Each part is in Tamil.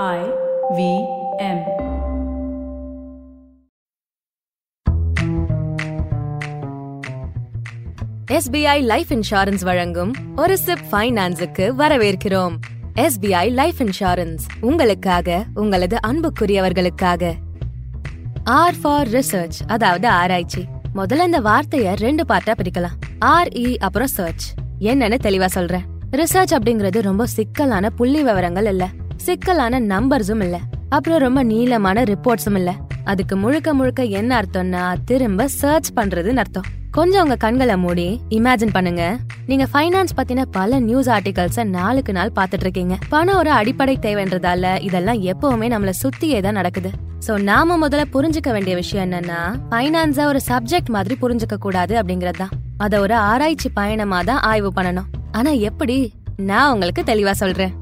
I V M. SBI life insurance வழங்கும் ஒரு சிப் ஃபைனான்ஸுக்கு வரவேற்கிறோம். எஸ்பிஐ லைஃப் இன்சூரன்ஸ் உங்களுக்காக உங்களது அன்புக்குரியவர்களுக்காக. ஆர் ஃபார் ரிசர்ச் அதாவது ஆராய்ச்சி. முதல்ல இந்த வார்த்தைய ரெண்டு பார்ட்டா பிரிக்கலாம். ஆர் இ e, அப்புறம் சர்ச் என்னன்னு தெளிவா சொல்றேன். ரிசர்ச் அப்படிங்கிறது ரொம்ப சிக்கலான புள்ளி விவரங்கள் இல்லை. சிக்கலான நம்பர்ஸும் இல்ல. அப்புறம் ரொம்ப நீளமான ரிப்போர்ட்ஸும் இல்ல. அதுக்கு முழுக்க முழுக்க என்ன அர்த்தம்னா திரும்ப சர்ச் பண்றதுன்னு அர்த்தம். கொஞ்சம் உங்க கண்களை மூடி இமேஜின் பண்ணுங்க. நீங்க ஃபைனான்ஸ் பத்தின பல நியூஸ் ஆர்டிகல்ஸ நாளுக்கு நாள் பாத்துட்டு இருக்கீங்க பணம் ஒரு அடிப்படை தேவைன்றதால இதெல்லாம் எப்பவுமே நம்மள சுத்தியே தான் நடக்குது. சோ நாம முதல்ல புரிஞ்சுக்க வேண்டிய விஷயம் என்னன்னா ஃபைனான்ஸ ஒரு சப்ஜெக்ட் மாதிரி புரிஞ்சுக்க கூடாது அப்படிங்கறதுதான் அத ஒரு ஆராய்ச்சி பயணமா தான் ஆய்வு பண்ணணும். ஆனா எப்படி? நான் உங்களுக்கு தெளிவா சொல்றேன்.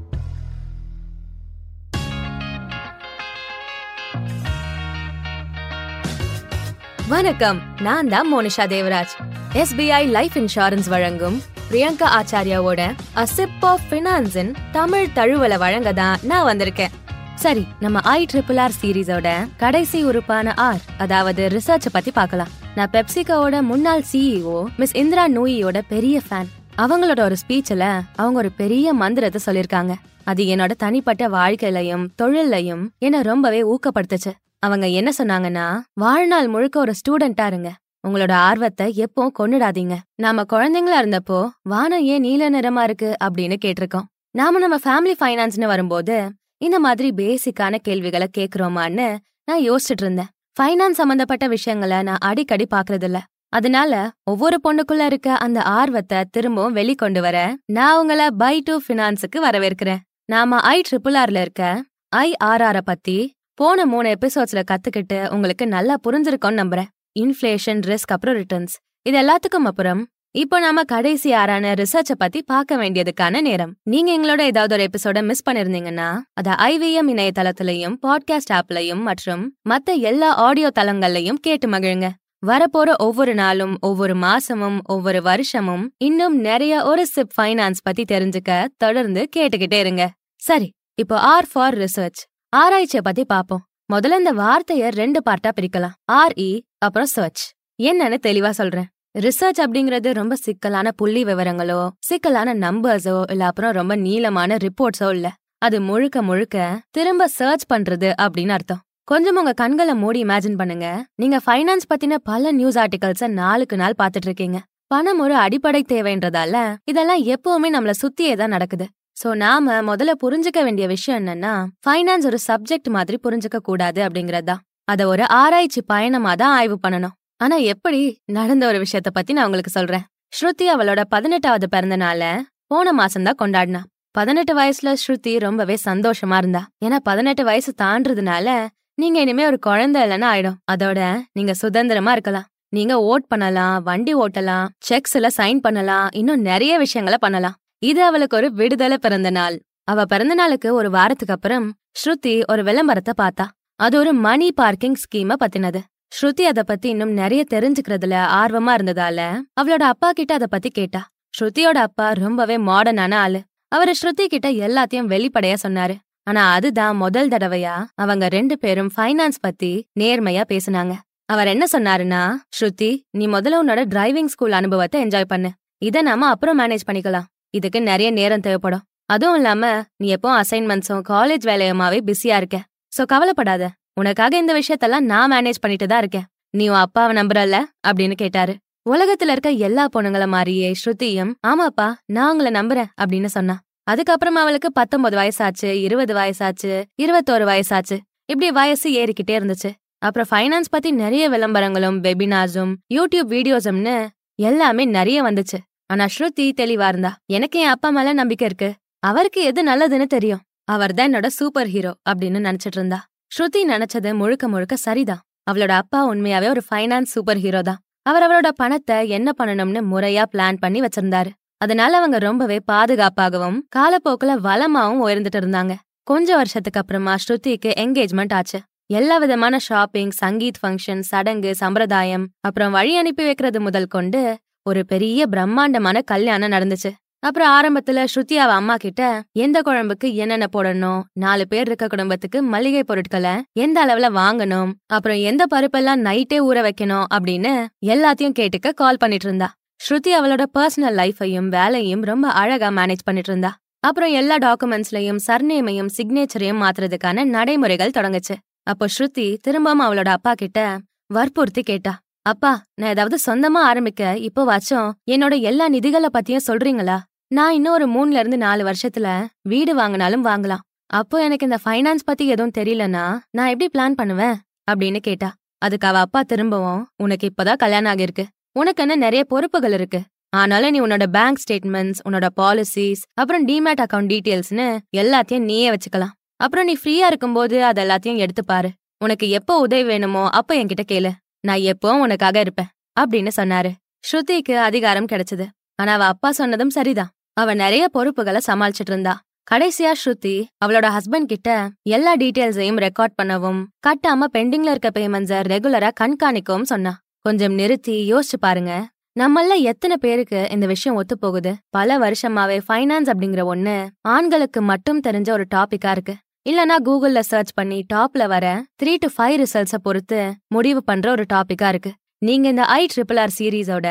வணக்கம். நான் தான் Monisha Devaraj. SBI life insurance வழங்கும் பிரியங்கா ஆச்சாரியாவோட அ சிப் ஆஃப் ஃபினான்ஸின் தமிழ் தழுவல வழங்க தான் நான் வந்திருக்கேன். சரி நம்ம ஐ ட்ரிபிள் ஆர் சீரீஸோட கடைசி உறுப்பான ஆர் அதாவது ரிசர்ச் பத்தி பார்க்கலாம். நான் பெப்சிகோவோட முன்னாள் சிஇஓ மிஸ் இந்திரா நூயியோட பெரிய ஃபேன் அவங்களோட ஒரு ஸ்பீச்ல அவங்க ஒரு பெரிய மந்திரத்தை சொல்லிருக்காங்க அது என்னோட தனிப்பட்ட வாழ்க்கையிலையும் தொழிலையும் என்ன ரொம்பவே ஊக்கப்படுத்துச்சு. அவங்க என்ன சொன்னாங்கன்னா வாழ்நாள் முழுக்க ஒரு ஸ்டூடெண்டா இருங்க. உங்களோட ஆர்வத்தை எப்போ கொன்னுடாதீங்க. நாம குழந்தைங்களா இருந்தப்போ வானம் ஏன் நீல நிறமா இருக்கு? அப்படின்னு கேட்டிருக்கோம். நாம நம்ம ஃபேமிலி ஃபைனான்ஸ்னு வரும்போது இந்த மாதிரி பேசிக்கான கேள்விகளை கேக்குறோமான்னு நான் யோசிச்சுட்டு இருந்தேன். ஃபைனான்ஸ் சம்பந்தப்பட்ட விஷயங்களை நான் அடிக்கடி பாக்குறது இல்ல அதனால ஒவ்வொரு பொண்ணுக்குள்ள இருக்க அந்த ஆர்வத்தை திரும்பவும் வெளிக்கொண்டு வர நான் உங்களை பை டு ஃபினான்ஸுக்கு வரவேற்கிறேன். நாம ஐ ட்ரிபிள் ஆர்ல இருக்க ஐ ஆர் பத்தி போன மூணு எபிசோட்ஸ்ல கத்துக்கிட்டு உங்களுக்கு நல்லா புரிஞ்சிருக்கோம்னு நம்புறேன். இன்ஃபிளேஷன் ரிஸ்க் அப்புறம் ரிட்டர்ன்ஸ் இது எல்லாத்துக்கும் அப்புறம் இப்போ நாம கடைசி ஆறான ரிசர்ச்ச பத்தி பார்க்க வேண்டியதுக்கான நேரம். நீங்க எங்களோட ஏதாவது ஒரு எபிசோட மிஸ் பண்ணிருந்தீங்கன்னா அத ஐவிஎம் இணையதளத்திலையும் பாட்காஸ்ட் ஆப்லயும் மற்றும் மத்த எல்லா ஆடியோ தளங்கள்லயும் கேட்டு மகிழுங்க. வரப்போற ஒவ்வொரு நாளும் ஒவ்வொரு மாசமும் ஒவ்வொரு வருஷமும் இன்னும் நிறைய ஒரு சிப் ஃபைனான்ஸ் பத்தி தெரிஞ்சுக்க தொடர்ந்து கேட்டுக்கிட்டே இருங்க. சரி இப்போ ஆர் ஃபார் ரிசர்ச் ஆராய்ச்சிய பத்தி பாப்போம். முதல்ல இந்த வார்த்தைய ரெண்டு பார்ட்டா பிரிக்கலாம். ஆர் இ அப்புறம் சர்ச் என்னன்னு தெளிவா சொல்றேன். ரிசர்ச் அப்படிங்கிறது ரொம்ப சிக்கலான புள்ளி விவரங்களோ சிக்கலான நம்பர்ஸோ இல்ல அப்புறம் ரொம்ப நீளமான ரிப்போர்ட்ஸோ இல்ல. அது முழுக்க முழுக்க திரும்ப சர்ச் பண்றது அப்படின்னு அர்த்தம். கொஞ்சம் உங்க கண்களை மூடி இமேஜின் பண்ணுங்க. நீங்க ஃபைனான்ஸ் பத்தின பல நியூஸ் ஆர்டிகல்ஸ நாளுக்கு நாள் பாத்துட்டு இருக்கீங்க. பணம் ஒரு அடிப்படை தேவைன்றதால இதெல்லாம் எப்பவுமே நம்மள சுத்தியே தான் நடக்குது. சோ நாம முதல்ல புரிஞ்சுக்க வேண்டிய விஷயம் என்னன்னா ஃபைனான்ஸ் ஒரு சப்ஜெக்ட் மாதிரி புரிஞ்சுக்க கூடாது அப்படிங்கறதா அத ஒரு ஆராய்ச்சி பயணமா தான் ஆய்வு பண்ணணும். ஆனா எப்படி நடந்த ஒரு விஷயத்த பத்தி நான் உங்களுக்கு சொல்றேன். ஸ்ருதி அவளோட பதினெட்டாவது பிறந்த நாள போன மாசம் தான் கொண்டாடினா. பதினெட்டு வயசுல ஸ்ருதி ரொம்பவே சந்தோஷமா இருந்தா. ஏன்னா பதினெட்டு வயசு தாண்டதுனால நீங்க இனிமே ஒரு குழந்தை இல்லைன்னா ஆயிடும். அதோட நீங்க சுதந்திரமா இருக்கலாம். நீங்க ஓட் பண்ணலாம் வண்டி ஓட்டலாம் செக்ஸ்ல சைன் பண்ணலாம் இன்னும் நிறைய விஷயங்களை பண்ணலாம். இது அவளுக்கு ஒரு விடுதலை பிறந்த நாள். அவ பிறந்த நாளுக்கு ஒரு வாரத்துக்கு அப்புறம் ஸ்ருதி ஒரு விளம்பரத்தை பார்த்தா. அது ஒரு மணி பார்க்கிங் ஸ்கீம பத்தினது. ஸ்ருதி அத பத்தி இன்னும் நிறைய தெரிஞ்சுக்கிறதுல ஆர்வமா இருந்ததால அவளோட அப்பா கிட்ட அத பத்தி கேட்டா. ஸ்ருதியோட அப்பா ரொம்பவே மாடர்னான ஆளு. அவரு ஸ்ருதி கிட்ட எல்லாத்தையும் வெளிப்படையா சொன்னாரு. ஆனா அதுதான் முதல் தடவையா அவங்க ரெண்டு பேரும் ஃபைனான்ஸ் பத்தி நேர்மையா பேசுனாங்க. அவர் என்ன சொன்னாருன்னா ஸ்ருதி நீ முதல்ல உன்னோட டிரைவிங் ஸ்கூல் அனுபவத்தை என்ஜாய் பண்ணு. இத நாம அப்புறம் மேனேஜ் பண்ணிக்கலாம். இதுக்கு நிறைய நேரம் தேவைப்படும். அதுவும் இல்லாம நீ எப்போ அசைன்மெண்ட்ஸும் காலேஜ் வேலையுமாவே பிஸியா இருக்க. சோ கவலைப்படாத. உனக்காக இந்த விஷயத்தெல்லாம் நான் மேனேஜ் பண்ணிட்டு தான் இருக்கேன். நீ உன் அப்பாவை நம்புறல்ல? அப்படின்னு கேட்டாரு. உலகத்துல இருக்க எல்லா பொண்ணுங்கள மாதிரியே ஸ்ருதியும் ஆமாப்பா நான் உங்களை நம்புறேன் அப்படின்னு சொன்னா. அதுக்கப்புறம் அவளுக்கு பத்தொன்பது வயசாச்சு இருபது வயசாச்சு இருபத்தோரு வயசாச்சு. இப்படி வயசு ஏறிக்கிட்டே இருந்துச்சு. அப்புறம் ஃபைனான்ஸ் பத்தி நிறைய விளம்பரங்களும் வெபினார்ஸும் யூடியூப் வீடியோஸும்னு எல்லாமே நிறைய வந்துச்சு. ஆனா ஸ்ருதி தெளிவா இருந்தா. எனக்கு என் அப்பா மேல நம்பிக்கை இருக்கு. அவருக்கு எது நல்லதுன்னு தெரியும். அவர் தான் என்னோட சூப்பர் ஹீரோ அப்படின்னு நினைச்சிட்டு இருந்தா. ஸ்ருதி நினைச்சது முழுக்க முழுக்க சரிதான். அவளோட அப்பா உண்மையாவே ஒரு ஃபைனான்ஸ் சூப்பர் ஹீரோ தான். அவர் அவரோட பணத்தை என்ன பண்ணணும்னு முறையா பிளான் பண்ணி வச்சிருந்தாரு. அதனால அவங்க ரொம்பவே பாதுகாப்பாகவும் காலப்போக்குல வளமாவும் உயர்ந்துட்டு இருந்தாங்க. கொஞ்ச வருஷத்துக்கு அப்புறமா ஸ்ருதிக்கு என்கேஜ்மெண்ட் ஆச்சு. எல்லா விதமான ஷாப்பிங் சங்கீத் ஃபங்க்ஷன் சடங்கு சம்பிரதாயம் அப்புறம் வழி அனுப்பி வைக்கிறது முதல் கொண்டு ஒரு பெரிய பிரம்மாண்டமான கல்யாணம் நடந்துச்சு. அப்புறம் ஆரம்பத்துல ஸ்ருதி அவ அம்மா கிட்ட எந்த குழம்புக்கு என்னென்ன போடணும்? நாலு பேர் இருக்க குடும்பத்துக்கு மளிகை பொருட்களை எந்த அளவுல வாங்கணும்? அப்புறம் எந்த பருப்பெல்லாம் நைட்டே ஊற வைக்கணும்? அப்படின்னு எல்லாத்தையும் கேட்டுக்க கால் பண்ணிட்டு இருந்தா. ஸ்ருதி அவளோட பர்சனல் லைஃபையும் வேலையும் ரொம்ப அழகா மேனேஜ் பண்ணிட்டு இருந்தா. அப்புறம் எல்லா டாக்குமெண்ட்ஸ்லயும் சர்நேமையும் சிக்னேச்சரையும் மாத்துறதுக்கான நடைமுறைகள் தொடங்குச்சு. அப்போ ஸ்ருதி திரும்பவும் அவளோட அப்பா கிட்ட வற்புறுத்தி கேட்டா அப்பா நான் ஏதாவது சொந்தமா ஆரம்பிக்க இப்போ வாச்சும். என்னோட எல்லா நிதிகளை பத்தியும் சொல்றீங்களா? நான் இன்னும் ஒரு மூணுல இருந்து நாலு வருஷத்துல வீடு வாங்கினாலும் வாங்கலாம். அப்போ எனக்கு இந்த ஃபைனான்ஸ் பத்தி எதுவும் தெரியலனா நான் எப்படி பிளான் பண்ணுவேன்? அப்படின்னு கேட்டா அதுக்கு அவ அப்பா திரும்பவும் உனக்கு இப்பதான் கல்யாணம் ஆகிருக்கு உனக்கு என்ன நிறைய பொறுப்புகள் இருக்கு? ஆனாலும் நீ உன்னோட பேங்க் ஸ்டேட்மெண்ட்ஸ் உன்னோட பாலிசிஸ் அப்புறம் டிமேட் அக்கவுண்ட் டீடைல்ஸ்னு எல்லாத்தையும் நீயே வச்சுக்கலாம். அப்புறம் நீ ஃப்ரீயா இருக்கும்போது அது எல்லாத்தையும் எடுத்து பாரு உனக்கு எப்போ உதவி வேணுமோ அப்ப என்கிட்ட கேளு. நான் எப்பவும் உனக்காக இருப்பேன் அப்படின்னு சொன்னாரு. ஸ்ருதிக்கு அதிகாரம் கிடைச்சது. ஆனா அவ அப்பா சொன்னதும் சரிதான். அவ நிறைய பொறுப்புகளை சமாளிச்சிட்டு இருந்தா. கடைசியா ஸ்ருதி அவளோட ஹஸ்பண்ட் கிட்ட எல்லா டீட்டெயில்ஸையும் ரெக்கார்ட் பண்ணவும் கட்டாம பெண்டிங்ல இருக்க பேமெண்ட்ஸ ரெகுலரா கண்காணிக்கவும் சொன்னா. கொஞ்சம் நிறுத்தி யோசிச்சு பாருங்க. நம்மள எத்தனை பேருக்கு இந்த விஷயம் ஒத்து போகுது பல வருஷமாவே ஃபைனான்ஸ் அப்படிங்கிற ஒண்ணு ஆண்களுக்கு மட்டும் தெரிஞ்ச ஒரு டாபிக்கா இருக்கு. இல்லனா கூகுள்ல சர்ச் பண்ணி டாப்ல வர த்ரீ டு ஃபைவ் ரிசல்ட்ஸ பொறுத்து முடிவு பண்ற ஒரு டாபிக்கா இருக்கு. நீங்க இந்த ஐ ட்ரிபிள் ஆர் சீரீஸோட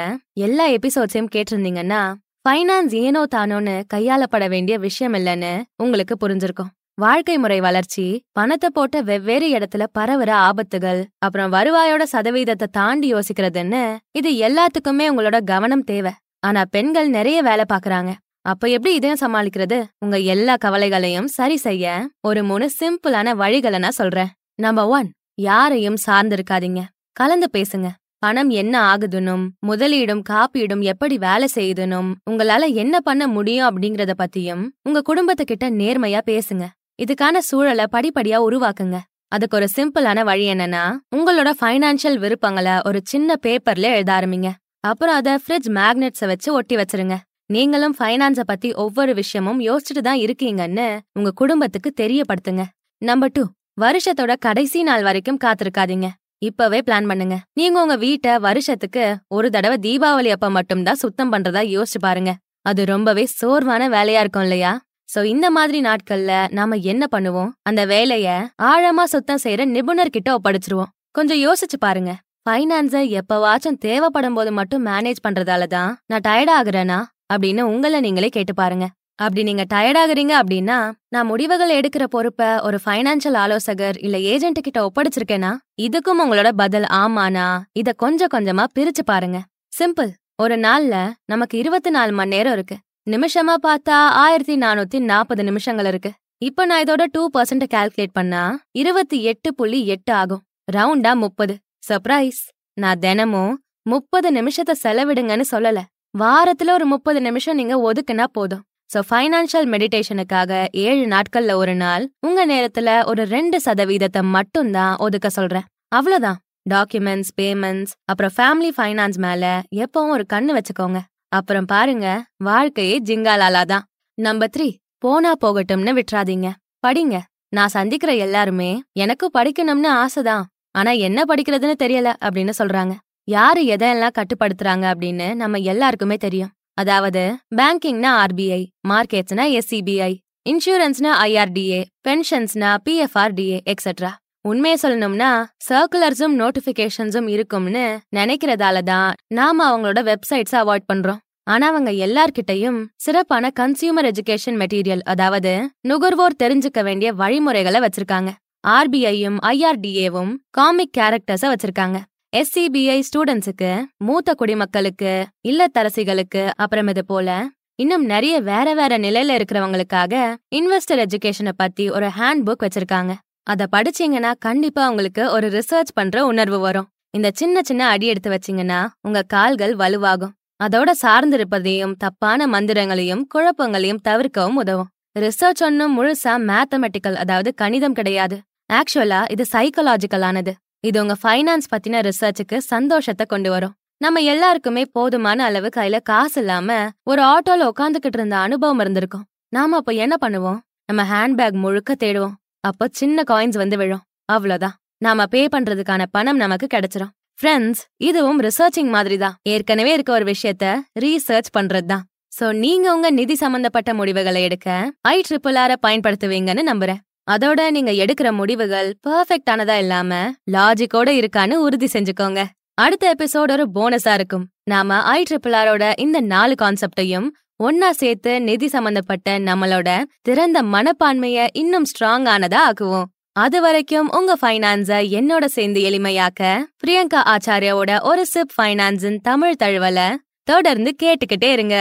எல்லா எபிசோட்ஸையும் கேட்டிருந்தீங்கன்னா ஃபைனான்ஸ் ஏனோ தானோன்னு கையாளப்பட வேண்டிய விஷயம் இல்லைன்னு உங்களுக்கு புரிஞ்சிருக்கும். வாழ்க்கை முறை வளர்ச்சி பணத்தை போட்ட வெவ்வேறு இடத்துல பரவுற ஆபத்துகள் அப்புறம் வருவாயோட சதவீதத்தை தாண்டி யோசிக்கிறதுன்னு இது எல்லாத்துக்குமே உங்களோட கவனம் தேவை. ஆனா பெண்கள் நிறைய வேலை பாக்குறாங்க அப்ப எப்படி இதையும் சமாளிக்கிறது? உங்க எல்லா கவலைகளையும் சரி செய்ய ஒரு மூணு சிம்பிளான வழிகளை நான் சொல்றேன். நம்பர் ஒன் யாரையும் சார்ந்திருக்காதீங்க. கலந்து பேசுங்க. பணம் என்ன ஆகுதுனும் முதலீடும் காப்பீடும் எப்படி வேலை செய்யுதுனும் உங்களால என்ன பண்ண முடியும் அப்படிங்கறத பத்தியும் உங்க குடும்பத்துக்கிட்ட நேர்மையா பேசுங்க. இதுக்கான சூழலை படிப்படியா உருவாக்குங்க. அதுக்கு ஒரு சிம்பிளான வழி என்னன்னா உங்களோட ஃபைனான்சியல் விருப்பங்களை ஒரு சின்ன பேப்பர்ல எழுத ஆரம்பிங்க. அப்புறம் அதை ஃப்ரிட்ஜ் மேக்னெட்ஸை வச்சு ஒட்டி வச்சிருங்க. நீங்களும் ஃபைனான்ஸ பத்தி ஒவ்வொரு விஷயமும் யோசிச்சுட்டு தான் இருக்கீங்கன்னு உங்க குடும்பத்துக்கு தெரியப்படுத்துங்க. நம்பர் டூ வருஷத்தோட கடைசி நாள் வரைக்கும் காத்திருக்காதீங்க. இப்பவே பிளான் பண்ணுங்க. நீங்க உங்க வீட்டை வருஷத்துக்கு ஒரு தடவை தீபாவளி அப்ப மட்டும்தான் சுத்தம் பண்றதா யோசிச்சு பாருங்க. அது ரொம்பவே சோர்வான வேலையா இருக்கும் இல்லையா? சோ இந்த மாதிரி நாட்கள்ல நாம என்ன பண்ணுவோம்? அந்த வேலைய ஆழமா சுத்தம் செய்யற நிபுணர்கிட்ட ஒப்படைச்சிருவோம். கொஞ்சம் யோசிச்சு பாருங்க. ஃபைனான்ஸ எப்பவாச்சும் தேவைப்படும் போது மட்டும் மேனேஜ் பண்றதால தான் நான் டயர்ட் ஆகுறேனா? அப்படின்னு உங்களை நீங்களே கேட்டு பாருங்க. அப்படி நீங்க டயர்ட் ஆகுறீங்க அப்படின்னா நான் முடிவுகள் எடுக்கிற பொறுப்ப ஒரு ஃபைனான்சியல் ஆலோசகர் இல்ல ஏஜென்ட் கிட்ட ஒப்படைச்சிருக்கேனா? இதுக்கும் உங்களோட பதில் ஆமானா இத கொஞ்சம் கொஞ்சமா பிரிச்சு பாருங்க. சிம்பிள் ஒரு நாள்ல நமக்கு இருபத்தி நாலு மணி நேரம் இருக்கு. நிமிஷமா பார்த்தா ஆயிரத்தி நானூத்தி நாற்பது நிமிஷங்கள் இருக்கு. இப்ப நான் இதோட டூ பர்சன்ட் கால்குலேட் பண்ணா இருபத்தி எட்டு புள்ளி எட்டு ஆகும். ரவுண்டா முப்பது. சர்ப்ரைஸ் நான் தினமும் முப்பது நிமிஷத்தை செலவிடுங்கன்னு சொல்லல. வாரத்துல ஒரு முப்பது நிமிஷம் நீங்க ஒதுக்குனா போதும். சோ ஃபைனான்ஷியல் மெடிடேஷனுக்காக ஏழு நாட்கள்ல ஒரு நாள் உங்க நேரத்துல ஒரு ரெண்டு சதவீதத்தை மட்டும்தான் ஒதுக்க சொல்றேன். அவ்வளவுதான். டாக்குமெண்ட்ஸ் பேமெண்ட்ஸ் அப்புறம் ஃபேமிலி ஃபைனான்ஸ் மேல எப்பவும் ஒரு கண்ணு வச்சுக்கோங்க. அப்புறம் பாருங்க வாழ்க்கையே ஜிங்காலாலா தான். நம்பர் த்ரீ போனா போகட்டும்னு விட்டுறாதீங்க. படிங்க. நான் சந்திக்கிற எல்லாருமே எனக்கும் படிக்கணும்னு ஆசைதான் ஆனா என்ன படிக்கிறதுன்னு தெரியல அப்படின்னு சொல்றாங்க. யாரு எதையெல்லாம் கட்டுப்படுத்துறாங்க அப்படின்னு நம்ம எல்லாருக்குமே தெரியும். அதாவது பேங்கிங்னா ஆர்பிஐ மார்க்கெட்ஸ்னா எஸ்சிபிஐ இன்சூரன்ஸ்னா ஐஆர்டிஏ பென்ஷன்ஸ்னா பிஎஃப்ஆர்டிஏ எக்ஸெட்ரா உண்மையை சொல்லணும்னா சர்க்குலர்ஸும் நோட்டிபிகேஷன்ஸும் இருக்கும்னு நினைக்கிறதால தான் நாம அவங்களோட வெப்சைட்ஸ் அவாய்ட் பண்றோம். ஆனா அவங்க எல்லார்கிட்டயும் சிறப்பான கன்சியூமர் எஜுகேஷன் மெட்டீரியல் அதாவது நுகர்வோர் தெரிஞ்சுக்க வேண்டிய வழிமுறைகளை வச்சிருக்காங்க. ஆர்பிஐயும் ஐஆர்டிஏவும் காமிக் கேரக்டர்ஸ வச்சிருக்காங்க. எஸ்சிபிஐ ஸ்டூடெண்ட்ஸுக்கு மூத்த குடிமக்களுக்கு இல்லத்தரசிகளுக்கு அப்புறம் இது போல இன்னும் நிறைய வேற வேற நிலையில இருக்கிறவங்களுக்காக இன்வெஸ்டர் எஜுகேஷனை பத்தி ஒரு ஹேண்ட் புக் வச்சிருக்காங்க. அத படிச்சீங்கன்னா கண்டிப்பா உங்களுக்கு ஒரு ரிசர்ச் பண்ற உணர்வு வரும். இந்த சின்ன சின்ன அடி எடுத்து வச்சீங்கன்னா உங்க கால்கள் வலுவாகும். அதோட சார்ந்திருப்பதையும் தப்பான மந்திரங்களையும் குழப்பங்களையும் தவிர்க்கவும் உதவும். ரிசர்ச் ஒன்னும் முழுசா மேத்தமெட்டிக்கல் அதாவது கணிதம் கிடையாது. ஆக்சுவலா இது சைக்கலாஜிக்கலானது இது உங்க ஃபைனான்ஸ் பத்தின ரிசர்ச்சுக்கு சந்தோஷத்தை கொண்டு வரும். நம்ம எல்லாருக்குமே போதுமான அளவு கையில காசு இல்லாம ஒரு ஆட்டோல உட்காந்துக்கிட்டு இருந்த அனுபவம் இருந்திருக்கும். நாம அப்ப என்ன பண்ணுவோம்? நம்ம ஹேண்ட்பேக் முழுக்க தேடுவோம். அப்போ சின்ன காயின்ஸ் வந்து விழும். அவ்வளவுதான். நாம பே பண்றதுக்கான பணம் நமக்கு கிடைச்சிரும். ஃப்ரெண்ட்ஸ் இதுவும் ரிசர்ச்சிங் மாதிரி தான் ஏற்கனவே இருக்க ஒரு விஷயத்த ரீசர்ச் பண்றது தான் சோ நீங்க உங்க நிதி சம்பந்தப்பட்ட முடிவுகளை எடுக்க ஐ ட்ரிபிள் ஆர பயன்படுத்துவீங்கன்னு நம்புறேன். அதோட நீங்க எடுக்கிற முடிவுகள் பெர்ஃபெக்டானதா இல்லாம லாஜிக்கோட இருக்கான்னு உறுதி செஞ்சுக்கோங்க. அடுத்த எபிசோட் ஒரு போனஸா இருக்கும். நாம ஐ ட்ரிபிள் ஆரோட இந்த நாலு கான்செப்டையும் ஒன்னா சேர்த்து நிதி சம்பந்தப்பட்ட நம்மளோட திறந்த மனப்பான்மைய இன்னும் ஸ்ட்ராங் ஆனதா ஆக்குவோம். அது வரைக்கும் உங்க ஃபைனான்ஸ என்னோட சேர்ந்து எளிமையாக்க பிரியங்கா ஆச்சாரியாவோட ஒரு சிப் ஃபைனான்ஸின் தமிழ் தழுவல தொடர்ந்து கேட்டுக்கிட்டே இருங்க.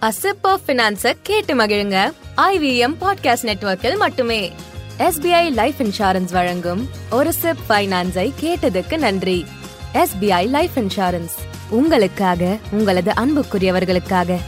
அசிப் ஆஃப் ஃபினான்ஸ கேட்டு மகிழுங்க. ஐவிஎம் பாட்காஸ்ட் நெட்வொர்க்கில் மட்டுமே. எஸ்பிஐ லைஃப் இன்சூரன்ஸ் வழங்கும் ஒரு சிப் ஃபைனான்ஸை கேட்டதுக்கு நன்றி. எஸ்பிஐ லைஃப் இன்சூரன்ஸ் உங்களுக்காக உங்களது அன்புக்குரியவர்களுக்காக.